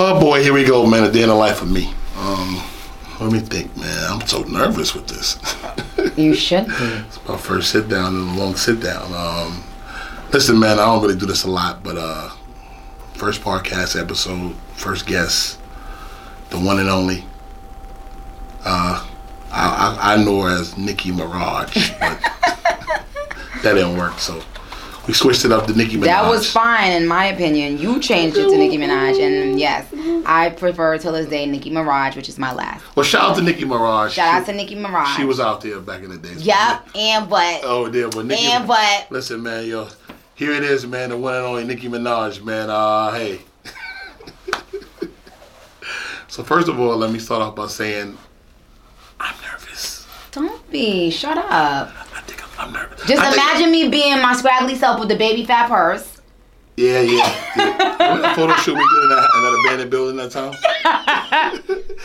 Oh boy, here we go, man. A day in the life of me. Um, let me think, man. I'm so nervous with this. You should be. it's my first sit down and a long sit down. Um, listen, man, I don't really do this a lot, but uh, first podcast episode, first guest, the one and only. Uh, I, I, I know her as Nicki Maraj, but that didn't work, so we switched it up to Nicki Minaj. That was fine in my opinion. You changed it to Nicki Maraj, and yes, I prefer till this day Nicki Minaj, which is my last. Well, shout out to Nicki Minaj. Shout out She- to Nicki Minaj. She was out there back in the day. Yep, and but Oh, yeah, but Nicki. and but Listen, man, yo, here it is, man. The one and only Nicki Minaj, man. Uh, hey. so first of all, let me start off by saying I'm nervous. don't be. Shut up. Think I'm, nervous. Just I think- imagine me being my scraggly self with the baby fat purse. Yeah, yeah. yeah. Photo shoot we did in that, in that abandoned building that time?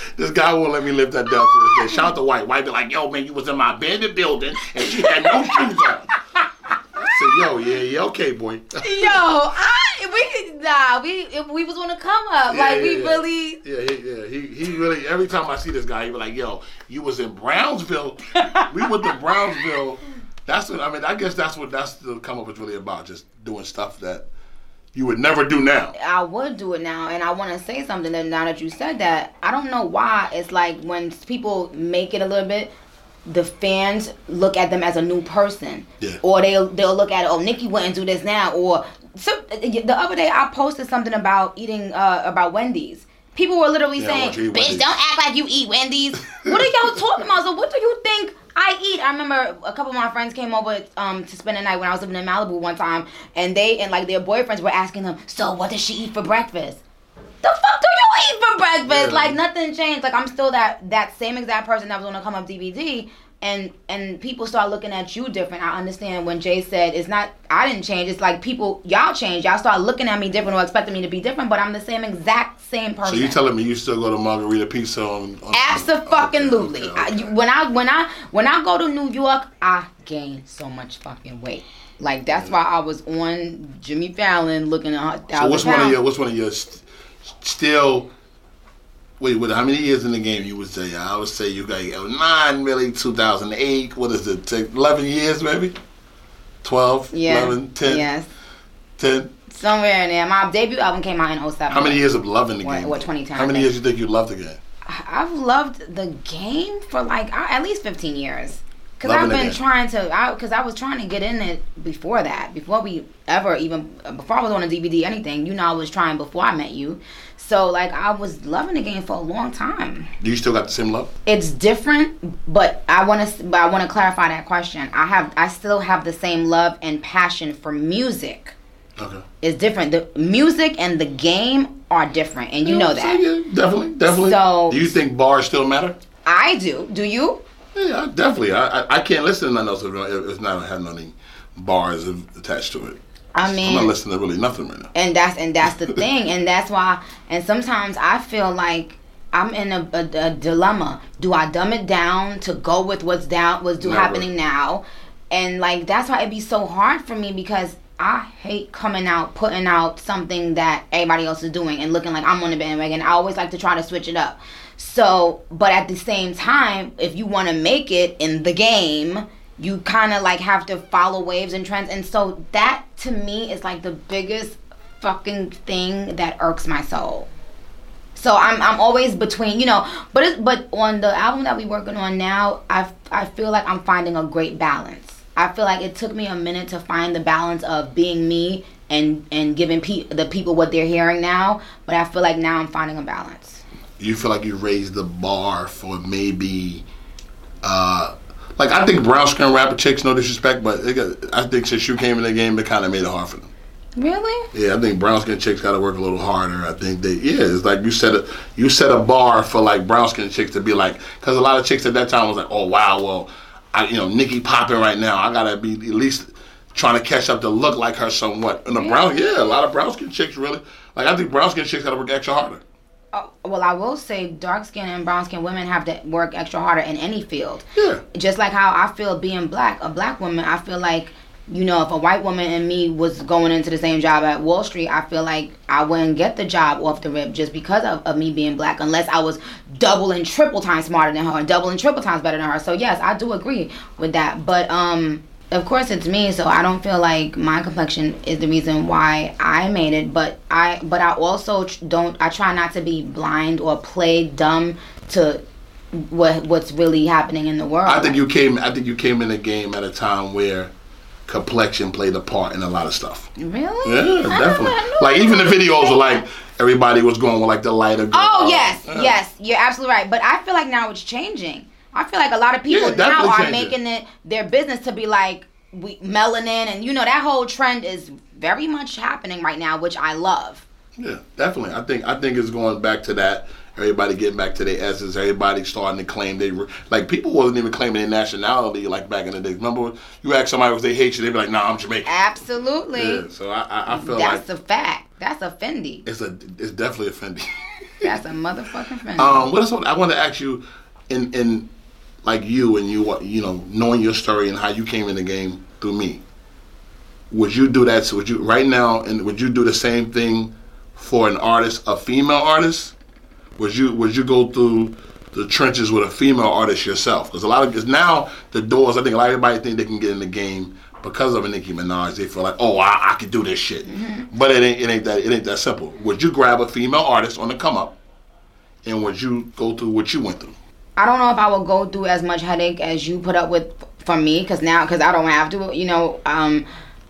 this guy won't let me live that down to this day. Shout out to White. White be like, yo, man, you was in my abandoned building and she had no shoes on. I said, yo, yeah, yeah, okay, boy. Yo, I we nah we we was on a come up like we yeah. really Yeah, he, yeah, he, he really. Every time I see this guy, he be like, "Yo, you was in Brownsville. we went to Brownsville. That's what I mean. I guess that's what that's the come up is really about. Just doing stuff that you would never do now. I would do it now, and I want to say something. That now that you said that, I don't know why it's like when people make it a little bit, the fans look at them as a new person, Yeah. or they'll they'll look at it, oh Nikki wouldn't do this now, or so the other day I posted something about eating uh about Wendy's. People were literally Yeah, saying, want you to eat "Bitch, Wendy's." don't act like you eat Wendy's." what are y'all talking about? So what do you think I eat? I remember a couple of my friends came over um to spend the night when I was living in Malibu one time, and they and like their boyfriends were asking them, "So what does she eat for breakfast?" The fuck do you eat for breakfast? Yeah. Like nothing changed. Like I'm still that that same exact person that was on the come up DVD. And and people start looking at you different. I understand when Jay said it's not I didn't change. It's like people y'all change. Y'all start looking at me different or expecting me to be different, but I'm the same exact same person. So you telling me you still go to Margarita Pizza on? on Absolutely. Okay, okay, okay. I, when I when I when I go to New York, I gain so much fucking weight. Like that's why I was on Jimmy Fallon looking at so what's one of pounds. your what's one of your st- still? Wait, what? How many years in the game you would say? I would say you got uh, nine, really. Two thousand eight. What is it? Take eleven years, maybe. 12, yeah. 11, 10, Yes. 10. Somewhere in there. My debut album came out in 07. How many years of loving the game? what, 2010, How many years you think you loved the game? I've loved the game for like at least 15 years. Cause I've been game. trying to, because I, was trying to get in it before that, before we ever even, before I was on a DVD, anything. You know, I was trying before I met you. So like, I was loving the game for a long time. Do you still got the same love? It's different, but I want to, but I want to clarify that question. I have, I still have the same love and passion for music. Okay. It's different. The music and the game are different, and you know So, that. yeah, definitely, definitely. So- do you think bars still matter? I do. Do you? Yeah, definitely. I, I I can't listen to nothing else if it- if it's not having any bars attached to it. I mean, I'm not listening to really nothing right now. and that's and that's the thing and that's why and sometimes i feel like i'm in a, a, a dilemma do i dumb it down to go with what's down what's do Never. happening now and like that's why it'd be so hard for me because i hate coming out putting out something that everybody else is doing and looking like i'm on the bandwagon i always like to try to switch it up so but at the same time if you want to make it in the game you kind of like have to follow waves and trends. And so that to me is like the biggest fucking thing that irks my soul. So i'm i'm always between you know but it, but on the album that we working on now i i feel like i'm finding a great balance. I feel like it took me a minute to find the balance of being me and and giving pe- the people what they're hearing now but i feel like now i'm finding a balance You feel like you raised the bar for maybe, uh, like I think brown skin rapper chicks, no disrespect, but it got, I think since you came in the game, it kind of made it hard for them. really Yeah, I think brown skin chicks got to work a little harder. I think they, yeah, it's like you set a you set a bar for like brown skin chicks to be like, because a lot of chicks at that time was like, oh wow, well, I you know Nikki popping right now, I gotta be at least trying to catch up to look like her somewhat. And the brown, yeah, a lot of brown skin chicks really like. I think brown skin chicks got to work extra harder. Oh, well, I will say dark skin and brown skin women have to work extra harder in any field. Yeah. Just like how I feel being black, a black woman, I feel like you know, if a white woman and me was going into the same job at Wall Street, I feel like I wouldn't get the job off the rip just because of, of me being black, unless I was double and triple times smarter than her and double and triple times better than her. So yes, I do agree with that. But um of course it's me, so I don't feel like my complexion is the reason why I made it. But I but I also don't I try not to be blind or play dumb to what what's really happening in the world. I think you came. I think you came in the game at a time where complexion played a part in a lot of stuff. Really? Yeah, definitely. Like even the videos were like everybody was going with like the lighter. Oh yes, yeah. yes, you're absolutely right. But I feel like now it's changing. I feel like a lot of people yeah, now are making it their business to be like we melanin and you know that whole trend is very much happening right now, which I love. Yeah, definitely. I think I think it's going back to that Everybody getting back to their essence. Everybody starting to claim they were, like people wasn't even claiming their nationality like back in the day. Remember, you ask somebody if they hate you, they'd be like, "Nah, I'm Jamaican." Absolutely. Yeah. So I, I, I feel that's like a fact. That's a Fendi. It's a it's definitely a Fendi. that's a motherfucking Fendi. Um, what else? I want to ask you, in in like you and you you know knowing your story and how you came in the game through me. Would you do that? So would you right now? And would you do the same thing for an artist, a female artist? would you would you go through the trenches with a female artist yourself? Because a lot of because now the doors, I think a lot of everybody think they can get in the game because of a Nicki Minaj. They feel like, oh, I, I can do this shit, mm-hmm. but it ain't it ain't that it ain't that simple. Would you grab a female artist on the come up, and would you go through what you went through? I don't know if I will go through as much headache as you put up with for me, because now because I don't have to, you know. Um,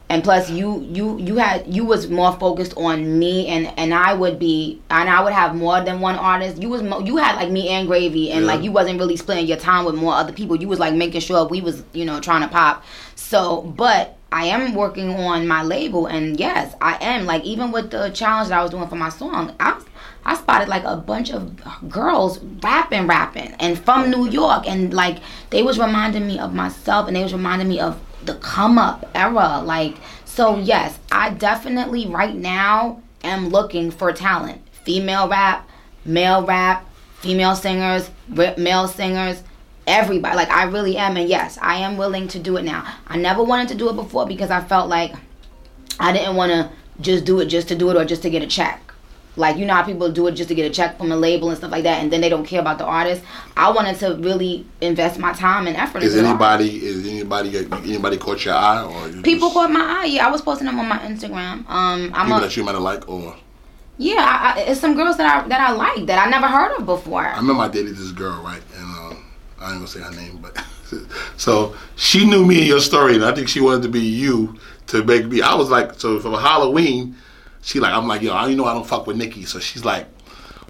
and plus you you you had you was more focused on me and and I would be and I would have more than one artist you was mo- you had like me and gravy and yeah. like you wasn't really splitting your time with more other people you was like making sure we was you know trying to pop so but I am working on my label and yes I am like even with the challenge that I was doing for my song I I spotted like a bunch of girls rapping, rapping, and from New York, and like they was reminding me of myself, and they was reminding me of the come up era. Like, so yes, I definitely right now am looking for talent. Female rap, male rap, female singers, male singers, everybody. Like, I really am. And yes, I am willing to do it now. I never wanted to do it before because I felt like I didn't want to just do it just to do it or just to get a check. Like you know how people do it just to get a check from a label and stuff like that, and then they don't care about the artist. I wanted to really invest my time and effort. Is anybody is anybody anybody caught your eye or people just... caught my eye? Yeah, I was posting them on my Instagram. Um, I'm people a, that you might have liked or. Yeah, I, I, it's some girls that I that I like that I never heard of before. I remember I dated this girl, right? And um, I ain't gonna say her name, but so she knew me and your story, and I think she wanted to be you to make me. I was like, so for Halloween she like, I'm like, yo, I you know I don't fuck with Nikki, so she's like,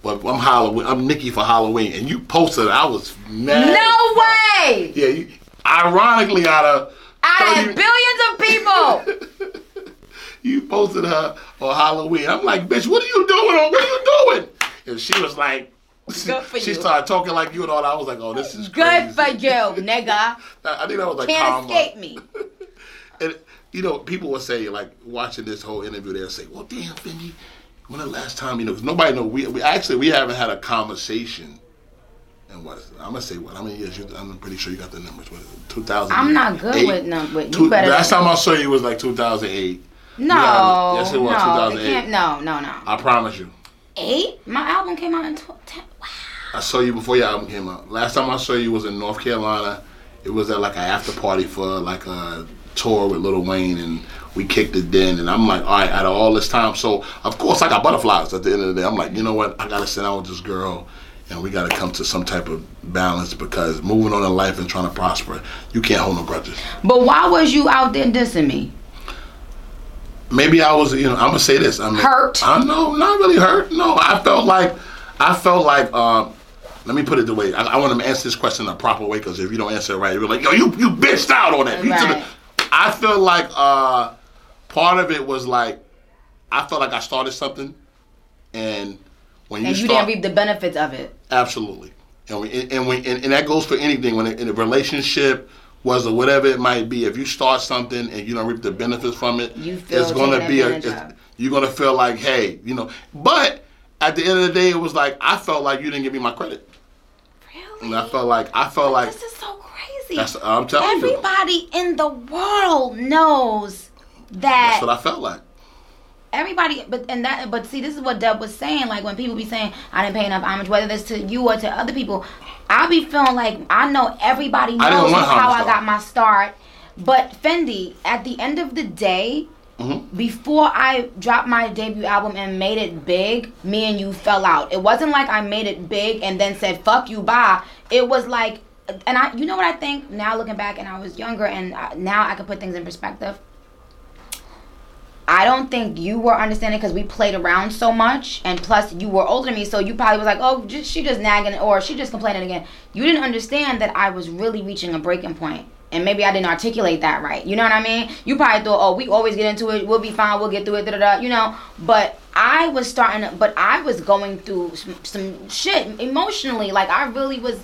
well, I'm Halloween, I'm Nikki for Halloween, and you posted. I was mad. No way. Yeah, you, ironically, out of out of billions of people. you posted her on Halloween. I'm like, bitch, what are you doing? What are you doing? And she was like, Good for she started talking like you and all. I was like, oh, this is good for you, nigga. I think that was like can't escape me. and you know, people will say like watching this whole interview, they'll say, "Well, damn, Fendi, when the last time you know?" Because nobody know. We, we actually we haven't had a conversation. And what I'm gonna say? What how many years? You, I'm pretty sure you got the numbers. What is it? 2000. I'm not good with numbers. You better. Last time I saw you was like 2008. No. Yes, it was no, 2008. no, no, no. I promise you. Eight? My album came out in 10. Wow. I saw you before your album came out. Last time I saw you was in North Carolina. It was at like an after party for like a tour with Lil Wayne, and we kicked it then. And I'm like, all right, out of all this time, so of course I got butterflies at the end of the day. I'm like, you know what? I gotta sit down with this girl, and we gotta come to some type of balance because moving on in life and trying to prosper, you can't hold no grudges. But why was you out there dissing me? Maybe I was, you know, I'm gonna say this. I mean, hurt. I know, not really hurt. No, I felt like, I felt like. Uh, let me put it the way I, I want to answer this question in a proper way because if you don't answer it right, you're like, yo, you you bitched out on that. Right. I feel like uh, part of it was like I felt like I started something, and when you and you start, didn't reap the benefits of it. Absolutely, and we, and, we, and, and that goes for anything when it, in a relationship was or whatever it might be. If you start something and you don't reap the benefits from it, it's going to be a. You're going to feel like, hey, you know. But at the end of the day, it was like I felt like you didn't give me my credit. Really? And I felt like I felt like this is That's- I'm telling you. everybody in the world knows that That's what I felt like. everybody but and that but see this is what Deb was saying like when people be saying I didn't pay enough homage whether it's to you or to other people I be feeling like I know everybody I knows want how I got my start but Fendi at the end of the day Mm-hmm. before I dropped my debut album and made it big, me and you fell out. It wasn't like I made it big and then said "fuck you, bye." It was like, and I, you know what I think now looking back, and I was younger, and uh, now I can put things in perspective. I don't think you were understanding because we played around so much, and plus you were older than me, so you probably was like, "Oh, just, she just nagging or she just complaining again." You didn't understand that I was really reaching a breaking point, and maybe I didn't articulate that right. You know what I mean? You probably thought, "Oh, we always get into it. We'll be fine. We'll get through it." Da da da. You know, but I was starting, but I was going through some, some shit emotionally. Like I really was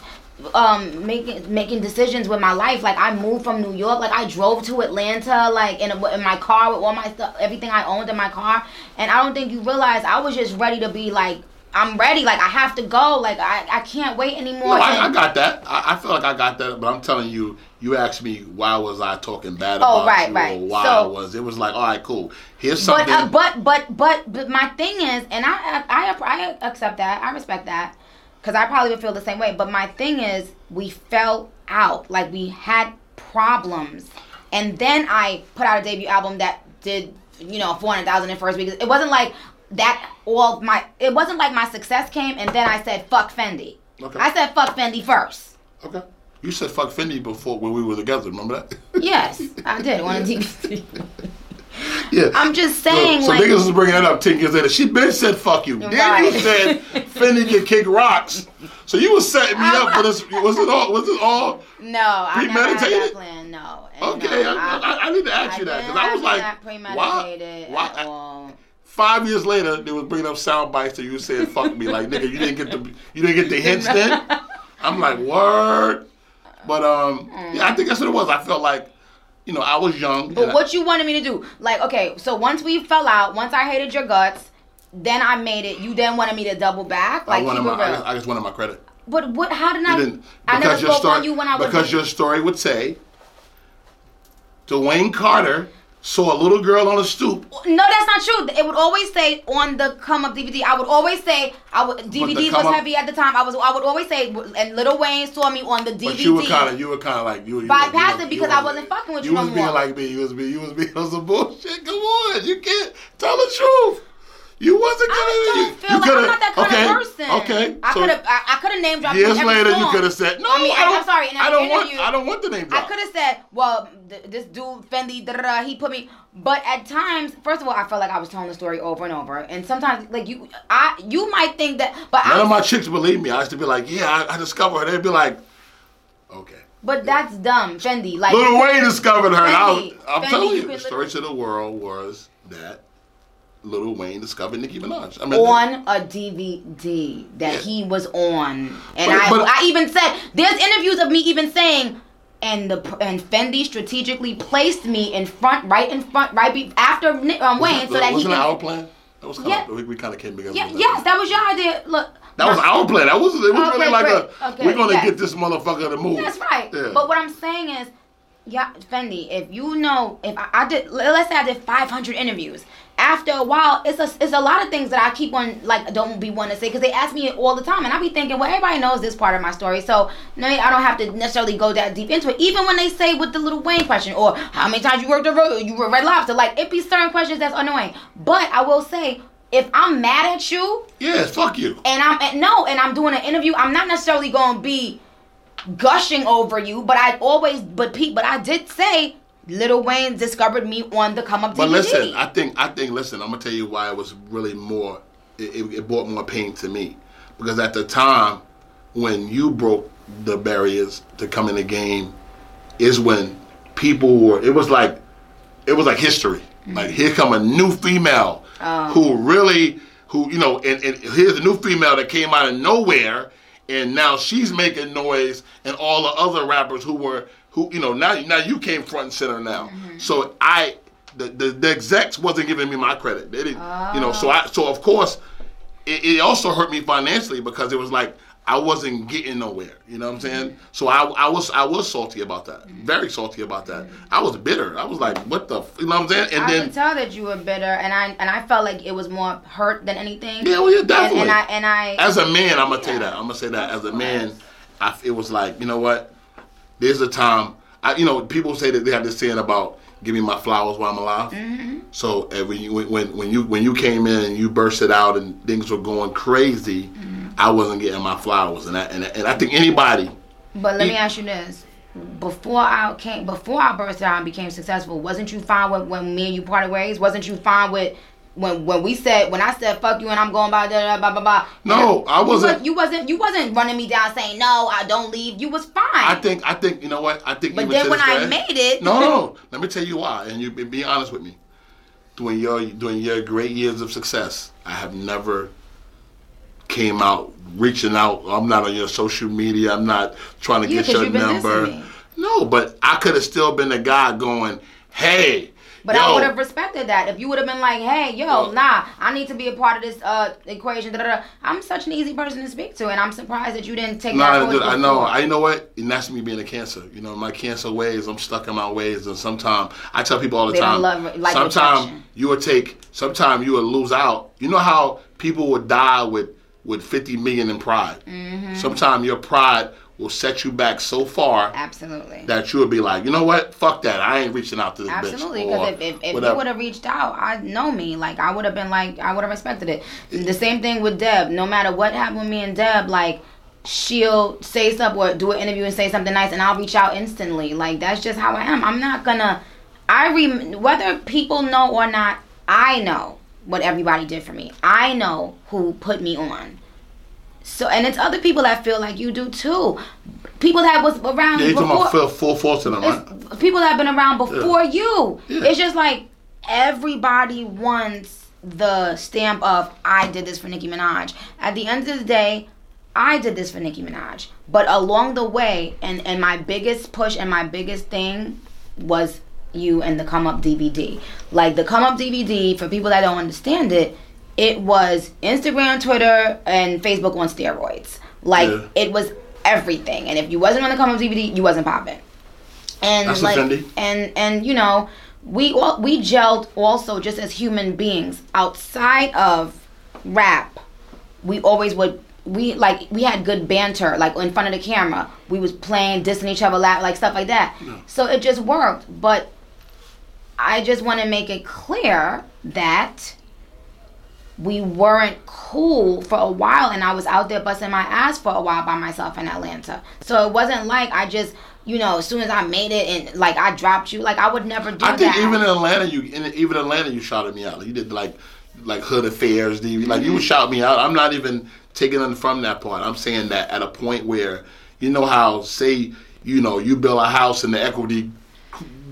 um making making decisions with my life like i moved from new york like i drove to atlanta like in, a, in my car with all my stuff everything i owned in my car and i don't think you realize i was just ready to be like i'm ready like i have to go like i, I can't wait anymore No, I, I got that. I, I feel like I got that, but I'm telling you, you asked me why was I talking bad Oh, about right, you, right. or why So- I was. It was like, all right, cool. Here's but, something. uh, but but but but my thing is, and I I, I accept that. I respect that because I probably would feel the same way. But my thing is, we fell out. Like we had problems, and then I put out a debut album that did you know four hundred thousand in first week. It wasn't like that. All my it wasn't like my success came, and then I said fuck Fendi. Okay. I said fuck Fendi first. okay. You said fuck Fendi before when we were together. Remember that? Yes, I did on a DVD. Yeah. I'm just saying, so like, niggas is bringing that up ten years later. She been said fuck you. Then Right. you said Fendi can kick rocks. So you was setting me up for this. Was it all? Was it all? No, I never had that Premeditated? plan. No. Okay, no, I, I, I need to ask you that because I was like, why? premeditated Why? at all. Five years later, they was bringing up sound bites that you said "fuck me," like nigga, you didn't get the you didn't get the hints then. I'm like, word. But um, yeah, I think that's what it was. I felt like, you know, I was young. But and I- what you wanted me to do? Like, okay, so once we fell out, once I hated your guts, then I made it. You then wanted me to double back. I Like, wanted keep my, I just, I just wanted my credit. but what? How did You I? didn't I never spoke story on you when I was. because your story would say, Dwayne Carter saw a little girl on a stoop. No, that's not true. It would always say on the come up DVD. I would always say I would DVD was heavy at the time. I was I would always say and Lil Wayne saw me on the DVD. But you were kind of, you were kind of like you. you Bypassed it because I wasn't fucking with you You no was being more. like me. You was being, you was being on some bullshit. Come on, you can't tell the truth. You wasn't giving I don't You, feel you like I'm not that kind okay, of person. Okay, I so could have I, I could have name dropped years later, you could have said, "No, I mean, I don't, I'm sorry. I don't want. I don't want the name drop. I could have said, well, th- this dude Fendi, da he put me. But at times, first of all, I felt like I was telling the story over and over, and sometimes, like you, I, you might think that, but None I, of my chicks believe me. I used to be like, "Yeah, I, I discovered her." They'd be like, "Okay." but that's dumb, Fendi. Like Lil Wayne discovered her. and I, I'm Fendi, telling you you, the story to the world was that Lil Wayne discovered Nicki Minaj. I mean, on a DVD that Yeah. he was on, and But- I, but- I even said there's interviews of me even saying, and the and Fendi strategically placed me in front, right in front, right be, after um, Wayne, so that he wasn't our plan. That was kind Yeah. of, we, we kind of came together. yeah, that. yes, that was your idea. Look, That was our plan. That wasn't. It was Okay, really like great. a. Okay, we're gonna yes. get this motherfucker to move. That's right. Yeah. But what I'm saying is, yeah, Fendi, if you know, if I, I did, let's say I did 500 interviews. After a while, it's a it's a lot of things that I keep on like don't be one to say because they ask me it all the time, and I be thinking, well, everybody knows this part of my story, so no, I don't have to necessarily go that deep into it. Even when they say with the Lil Wayne question or how many times you worked a ro- you were Red Lobster, like it be certain questions that's annoying. But I will say, if I'm mad at you, Yeah, fuck you. and I'm no, and I'm doing an interview, I'm not necessarily gonna be gushing over you, but I always but Pete, but I did say Lil Wayne discovered me on the come up DVD. But listen, I think I think listen, I'm gonna tell you why it was really more. It, it, brought more pain to me because at the time when you broke the barriers to come in the game is when people were. It was like it was like history. Mm-hmm. Like here come a new female oh. who really who you know and, and here's a new female that came out of nowhere and now she's making noise and all the other rappers who were who you know now now you came front and center now. Mm-hmm. So i the, the the execs wasn't giving me my credit. They didn't you know so i oh. so of course it, it also hurt me financially because it was like I wasn't getting nowhere. You know what I'm saying? So I, I was I was salty about that. Very salty about that. I was bitter. I was like, what the, f-? you know what I'm saying? And I then could tell that you were bitter, and I and I felt like it was more hurt than anything. yeah, well, yeah, definitely. and I and I As a man, I'm gonna tell you that. I'm gonna say that. As a man. I, it was like, you know what? There's a time. I, you know, people say that they have this saying about give me my flowers while I'm alive. Mm-hmm. So when you when when you when you came in and you bursted out and things were going crazy, Mm-hmm. I wasn't getting my flowers, and I and, and I think anybody. But let me ask you this: Before I came, before I burst out and became successful, wasn't you fine with when me and you parted ways? Wasn't you fine with when when we said when I said fuck you and I'm going by da da blah blah blah? No, I You wasn't. was- You wasn't. You wasn't running me down saying no. I don't leave. You was fine. I think I think you know what I think. But then when I day- made it, No, no, no. Let me tell you why, and you be, be honest with me. During your during your great years of success, I have never came out reaching out. I'm not on your social media. I'm not trying to Yeah, get your number. No, but I could have still been the guy going, "Hey, But yo, I would have respected that if you would have been like, "Hey, yo, Well- nah, I need to be a part of this uh equation." Da, da, da. I'm such an easy person to speak to, and I'm surprised that you didn't take No, that. I, I know. I know what, and that's me being a cancer. You know, my cancer ways. I'm stuck in my ways, and sometimes I tell people all the They time. love- like sometimes you will take. Sometimes you will lose out. You know how people would die with with 50 million in pride. Mm-hmm. Sometimes your pride will set you back so far Absolutely. that you would be like, you know what, fuck that. I ain't reaching out to this Absolutely, bitch. or because if, if, if you would have reached out, I know me. Like I would have been like I would have respected it. The same thing with Deb. No matter what happened with me and Deb, like she'll say something or do an interview and say something nice, and I'll reach out instantly. Like that's just how I am. I'm not gonna. I rem- whether people know or not, I know what everybody did for me. I know who put me on. So and it's other people that feel like you do too. People that was around yeah, you talking about full, force in them, right? people that have been around before you. Yeah. It's just like everybody wants the stamp of I did this for Nicki Minaj. At the end of the day, I did this for Nicki Minaj. But along the way, and and my biggest push and my biggest thing was you and the Come Up DVD. Like the Come Up DVD, for people that don't understand it, it was Instagram, Twitter, and Facebook on steroids. Like Yeah. it was everything. And if you wasn't on the Come Up DVD, you wasn't popping and That's like offending. and and you know we all we gelled also just as human beings outside of rap we always would we like we had good banter like in front of the camera we was playing dissing each other like stuff like that so it just worked but i just want to make it clear that we weren't cool for a while and I was out there busting my ass for a while by myself in Atlanta. So it wasn't like I just, you know, as soon as I made it and like I dropped you, like I would never do I think that. even in Atlanta, you in, even in Atlanta, you shouted me out. You did like like hood affairs, DV, like Mm-hmm. you would shout me out. I'm not even taking it from that part. I'm saying that at a point where you know how say you know you build a house and the equity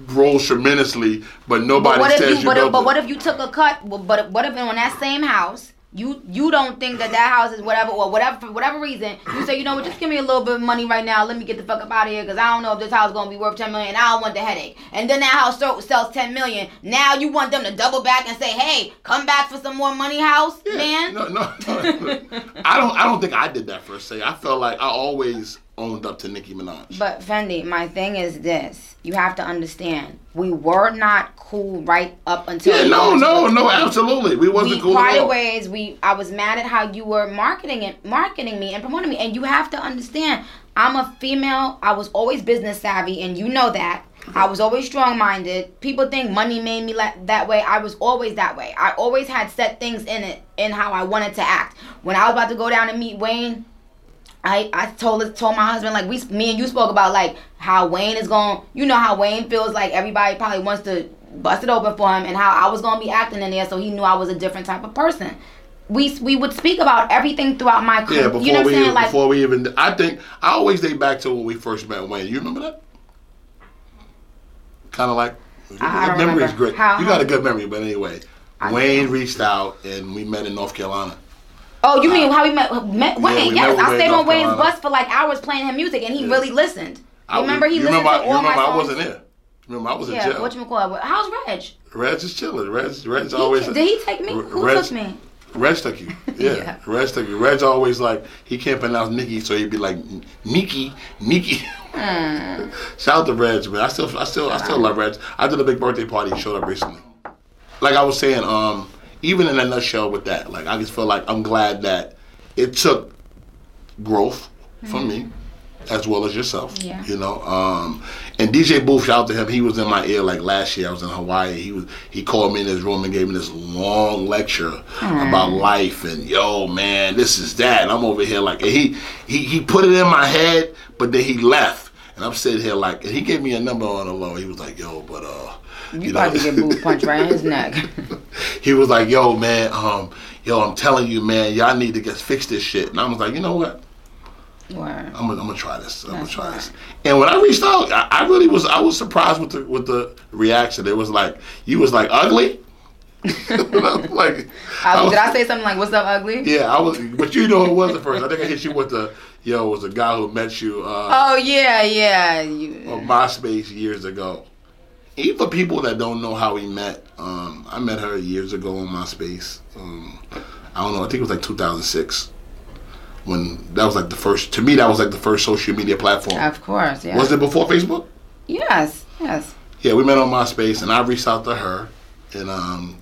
grows tremendously, but nobody but what if says you, but, but what if you took a cut? But what if on that same house, you you don't think that that house is whatever or whatever for whatever reason you say you know what just give me a little bit of money right now let me get the fuck up out of here because I don't know if this house is gonna be worth ten million I don't want the headache and then that house so- sells ten million now you want them to double back and say hey come back for some more money house Yeah, man No, no, no. I don't. I don't think I did that per se. I felt like I always owned up to Nicki Minaj. But Fendi, my thing is this: you have to understand, we were not cool right up until. yeah, no, no, no, absolutely. We wasn't we cool parted ways. We I was mad at how you were marketing it, marketing me and promoting me. And you have to understand, I'm a female. I was always business savvy, and you know that. I was always strong minded. People think money made me la- that way. I was always that way. I always had set things in it in how I wanted to act. When I was about to go down and meet Wayne, I, I told told my husband like we me and you spoke about like how Wayne is going you know how Wayne feels like everybody probably wants to bust it open for him and how I was gonna be acting in there so he knew I was a different type of person. We we would speak about everything throughout my career. Yeah, before you know we I'm? Like before we even, I think I always date back to when we first met Wayne. You remember that? Kind of like I- I memory is great. How- you got a good memory, but anyway, I- Wayne reached out and we met in North Carolina. Oh you mean how we met, met Wayne? met yes, I stayed on Wayne's bus for like hours playing him music and he Yeah. really listened. I- remember he listened remember, to you all my remember I wasn't there. Remember I was in Yeah, jail. what you call it? How's Reg? Reg is chilling. Reg, Reg He- always. did he take me? Who Reg, took me? Reg took you. Yeah. Yeah. Reg took you. Reg always like he can't pronounce Nikki, so he'd be like Nikki, Nikki. Hmm. Shout out to Reg, man. I still I still I still love Reg. I did a big birthday party, he showed up recently. Like I was saying, um, even in a nutshell with that, like I just feel like I'm glad that it took growth from me as well as yourself. Yeah. You know, um, and DJ Booth, shout out to him. He was in my ear like last year. I was in Hawaii. He was he called me in his room and gave me this long lecture about life and yo man, this is that. And I'm over here like he he he put it in my head, but then he left. And I'm sitting here like, and he gave me a number on the low. He was like, yo, but uh, You, about to get booed punched right in his neck. he was like, "Yo, man, um, yo, I'm telling you, man, y'all need to get fix this shit." And I was like, "You know what? Word. I'm gonna, I'm gonna try this. I'm gonna try right. this." And when I reached out, I, I really was, I was surprised with the with the reaction. It was like, you was like ugly. like, I, was- did I say something like, "What's up, ugly"? Yeah, I was, but you know it was at first. I think I hit you with the, yo, it was a guy who met you. Uh, Oh yeah, yeah. You, on MySpace years ago. Even for people that don't know how we met, um, I met her years ago on MySpace. Um, I don't know. I think it was like 2006 when that was like the first. To me, that was like the first social media platform. of course, yeah. Was it before Facebook? Yes, yes. Yeah, we met on MySpace, and I reached out to her, and um,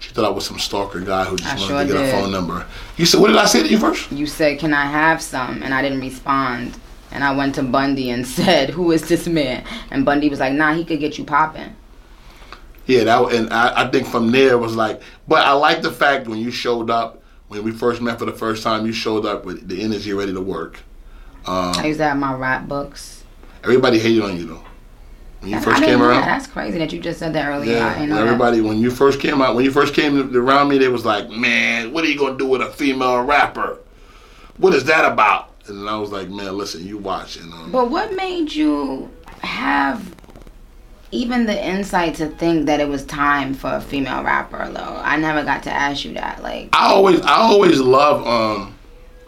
she thought I was some stalker guy who just I wanted sure to get did. a phone number. You said, what did I say to you first? You said, "Can I have some?" And I didn't respond. And I went to Bundy and said, "Who is this man?" And Bundy was like, "Nah, he could get you popping." Yeah, that and I, I think from there it was like, but I like the fact when you showed up when we first met for the first time, you showed up with the energy ready to work. I Um, used to have my rap books. everybody hated on you though when you I first didn't came know around. that. That's crazy that you just said that earlier. I Yeah, know that. everybody when you first came out, when you first came around me, they was like, "Man, what are you gonna do with a female rapper? What is that about?" And I was like, "Man, listen, you watch." And um, But what made you have even the insight to think that it was time for a female rapper though? I never got to ask you that. Like I always, I always love, um,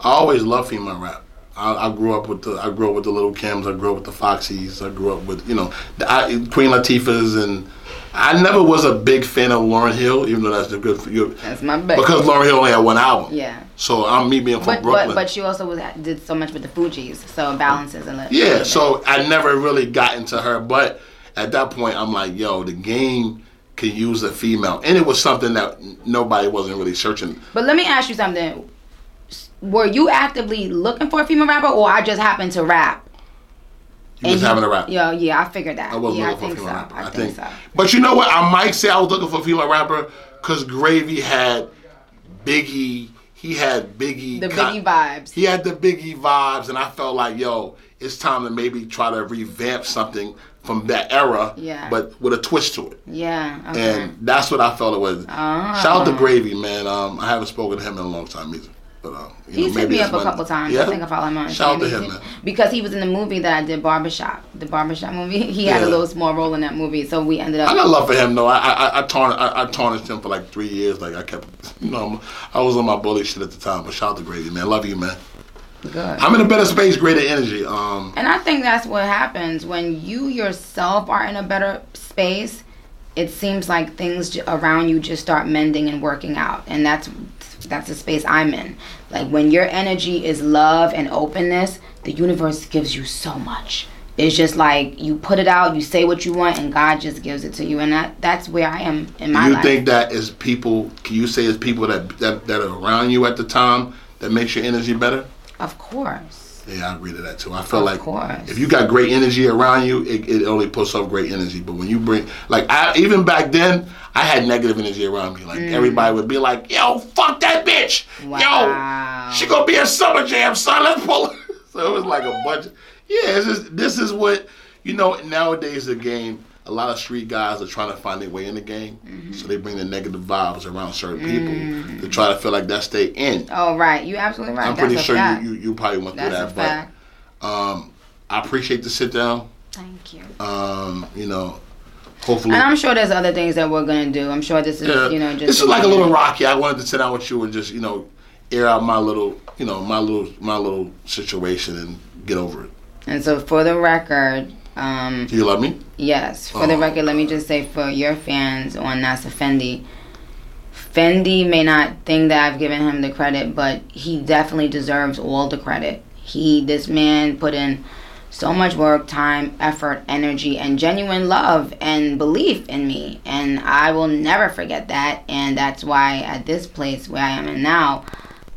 I always love female rap. I, I grew up with the, I grew up with the Lil' Kims. I grew up with the Foxies. I grew up with, you know, the I, Queen Latifah's, and I never was a big fan of Lauryn Hill, even though that's the good for you, that's my baby. because Lauryn Hill only had one album. yeah. So I'm me being from But, Brooklyn. but but she also was did so much with the Fugees, so balances a little. yeah, so I never really got into her, but at that point, I'm like, yo, the game could use a female, and it was something that nobody wasn't really searching. But let me ask you something. Were you actively looking for a female rapper, or I just happened to rap? You was And having a rap. Yeah, yeah, I figured that. I wasn't yeah, looking think for a so. female rapper. I, I, think, think, so. but you know what? I might say I was looking for a female rapper because Gravy had Biggie. He had Biggie. The Biggie vibes. He had the Biggie vibes, and I felt like, yo, it's time to maybe try to revamp something from that era, Yeah. but with a twist to it. Yeah. Okay. And that's what I felt it was. Ah. Shout out to Gravy, man. Um, I haven't spoken to him in a long time either. But um, you He's know, hit me up a couple times. Yeah? I think I follow him on Shout out to him, man. Because he was in the movie that I did, Barbershop. The Barbershop movie. He had a little small role in that movie, so we ended up. I got love for him though. I I, I, tarn- I, I tarnished him for like three years. Like I kept, you know, I was on my bully shit at the time. But shout out to Gravy, man. Love you, man. Good. I'm in a better space, greater energy. Um, And I think that's what happens when you yourself are in a better space. It seems like things around you just start mending and working out, and that's that's the space I'm in. Like when your energy is love and openness, the universe gives you so much. It's just like you put it out, you say what you want, and God just gives it to you, and that that's where I am in my you life. You think that is people? Can you say it's people that, that that are around you at the time that makes your energy better? of course. Yeah, I agree to that too. I feel Of like course. if you got great energy around you, it, it only puts off great energy. But when you bring, like, I even back then, I had negative energy around me. Like Mm. everybody would be like, "Yo, fuck that bitch! Wow. Yo, she gonna be a summer jam, son. Let's pull." it." so it was like a bunch. Of, yeah, just, this is what you know. Nowadays, the game. A lot of street guys are trying to find their way in the game, Mm-hmm. so they bring the negative vibes around certain people to try to feel like that's their end. Oh right, you absolutely right. I'm that's pretty sure fact. you, you you probably went through that's that, but. Um, I appreciate the sit down. Thank you. Um, you know, hopefully. And I'm sure there's other things that we're gonna do. I'm sure this is, yeah, you know, just this is like a little rocky. I wanted to sit down with you and just, you know, air out my little, you know, my little, my little situation and get over it. And so, for the record, um, Do you love me? yes, for the Oh, record, let me just say for your fans on Nasa Fendi, Fendi may not think that I've given him the credit, but he definitely deserves all the credit. He, this man, put in so much work, time, effort, energy, and genuine love and belief in me. And I will never forget that. And that's why at this place where I am in now,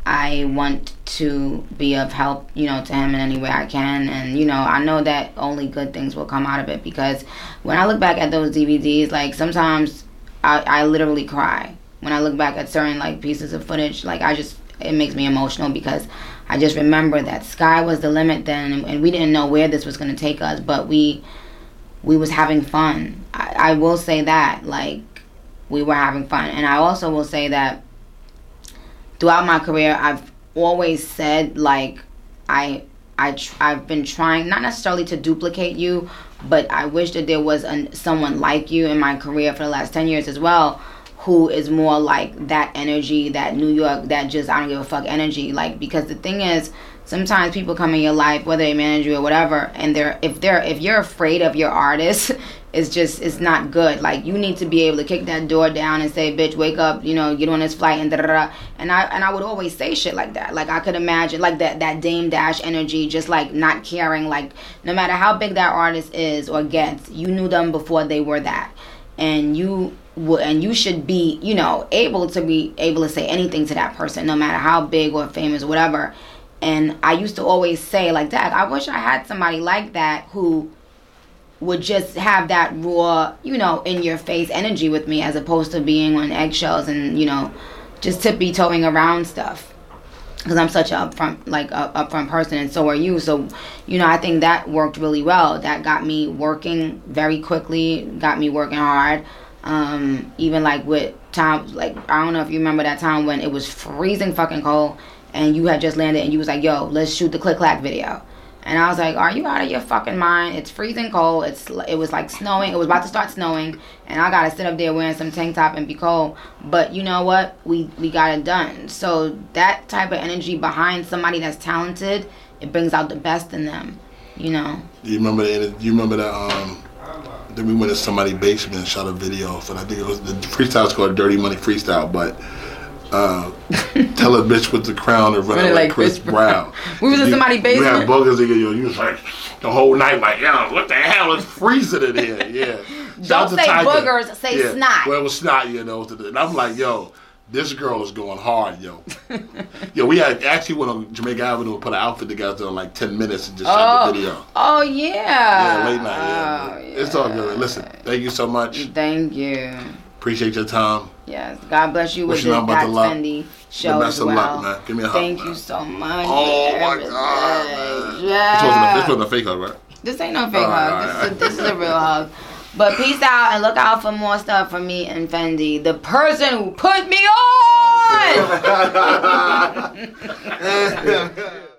I want to be of help, you know, to him in any way I can. And, you know, I know that only good things will come out of it because when I look back at those DVDs, like sometimes I, I literally cry. When I look back at certain like pieces of footage, like I just, it makes me emotional because I just remember that sky was the limit then, and, we didn't know where this was going to take us, but we we was having fun. I, I will say that, like, we were having fun, and I also will say that throughout my career, I've always said like I I tr- I've been trying not necessarily to duplicate you, but I wish that there was an, someone like you in my career for the last 10 years as well who is more like that energy, that New York, that just I don't give a fuck energy. Like because the thing is, sometimes people come in your life, whether they manage you or whatever, and they're if they're if you're afraid of your artist, it's just it's not good. Like you need to be able to kick that door down and say, "Bitch, wake up," you know, get on this flight and da da da. And I and I would always say shit like that. Like I could imagine like that that Dame Dash energy, just like not caring. Like no matter how big that artist is or gets, you knew them before they were that, and you would and you should be you know able to be able to say anything to that person no matter how big or famous or whatever and i used to always say like that i wish i had somebody like that who would just have that raw you know in your face energy with me as opposed to being on eggshells and you know just tippy toeing around stuff. Because i'm such a upfront like a upfront person and so are you. So you know i think that worked really well. That got me working very quickly got me working hard. Um, even like with time, like I don't know if you remember that time when it was freezing fucking cold, and you had just landed, and you was like, "Yo, let's shoot the click clack video." And I was like, "Are you out of your fucking mind? It's freezing cold. It's it was like snowing. It was about to start snowing, and I gotta sit up there wearing some tank top and be cold. But you know what? We we got it done. So that type of energy behind somebody that's talented, it brings out the best in them. You know. You remember the you remember that um then we went to somebody's basement and shot a video and I think it was the freestyle's called Dirty Money Freestyle, but uh, tell a bitch with the crown and running like, like Chris Brown. we was in somebody's basement. You had boogers in your, you was like the whole night like, yo, what the hell? It's freezing in here. Yeah. Don't say boogers, say yeah. snot. Well, it was snot, you know. And I'm like, yo, this girl is going hard, yo. yo, we had actually went on Jamaica Avenue and put an outfit together in like ten minutes and just oh, shot the video. Oh yeah. Yeah, late night. Yeah, oh, yeah. It's all good. Listen, thank you so much. Thank you. Appreciate your time. Yes, God bless you with the Pat Fendi show the best as well. Of luck, man. Give me a hug. Thank man. you so much. Oh my God. Yeah. This wasn't, a, this fake hug, right? This ain't no fake hug. Right, this, right. Is a, this is a real hug. But peace out and look out for more stuff from me and Fendi, the person who put me on.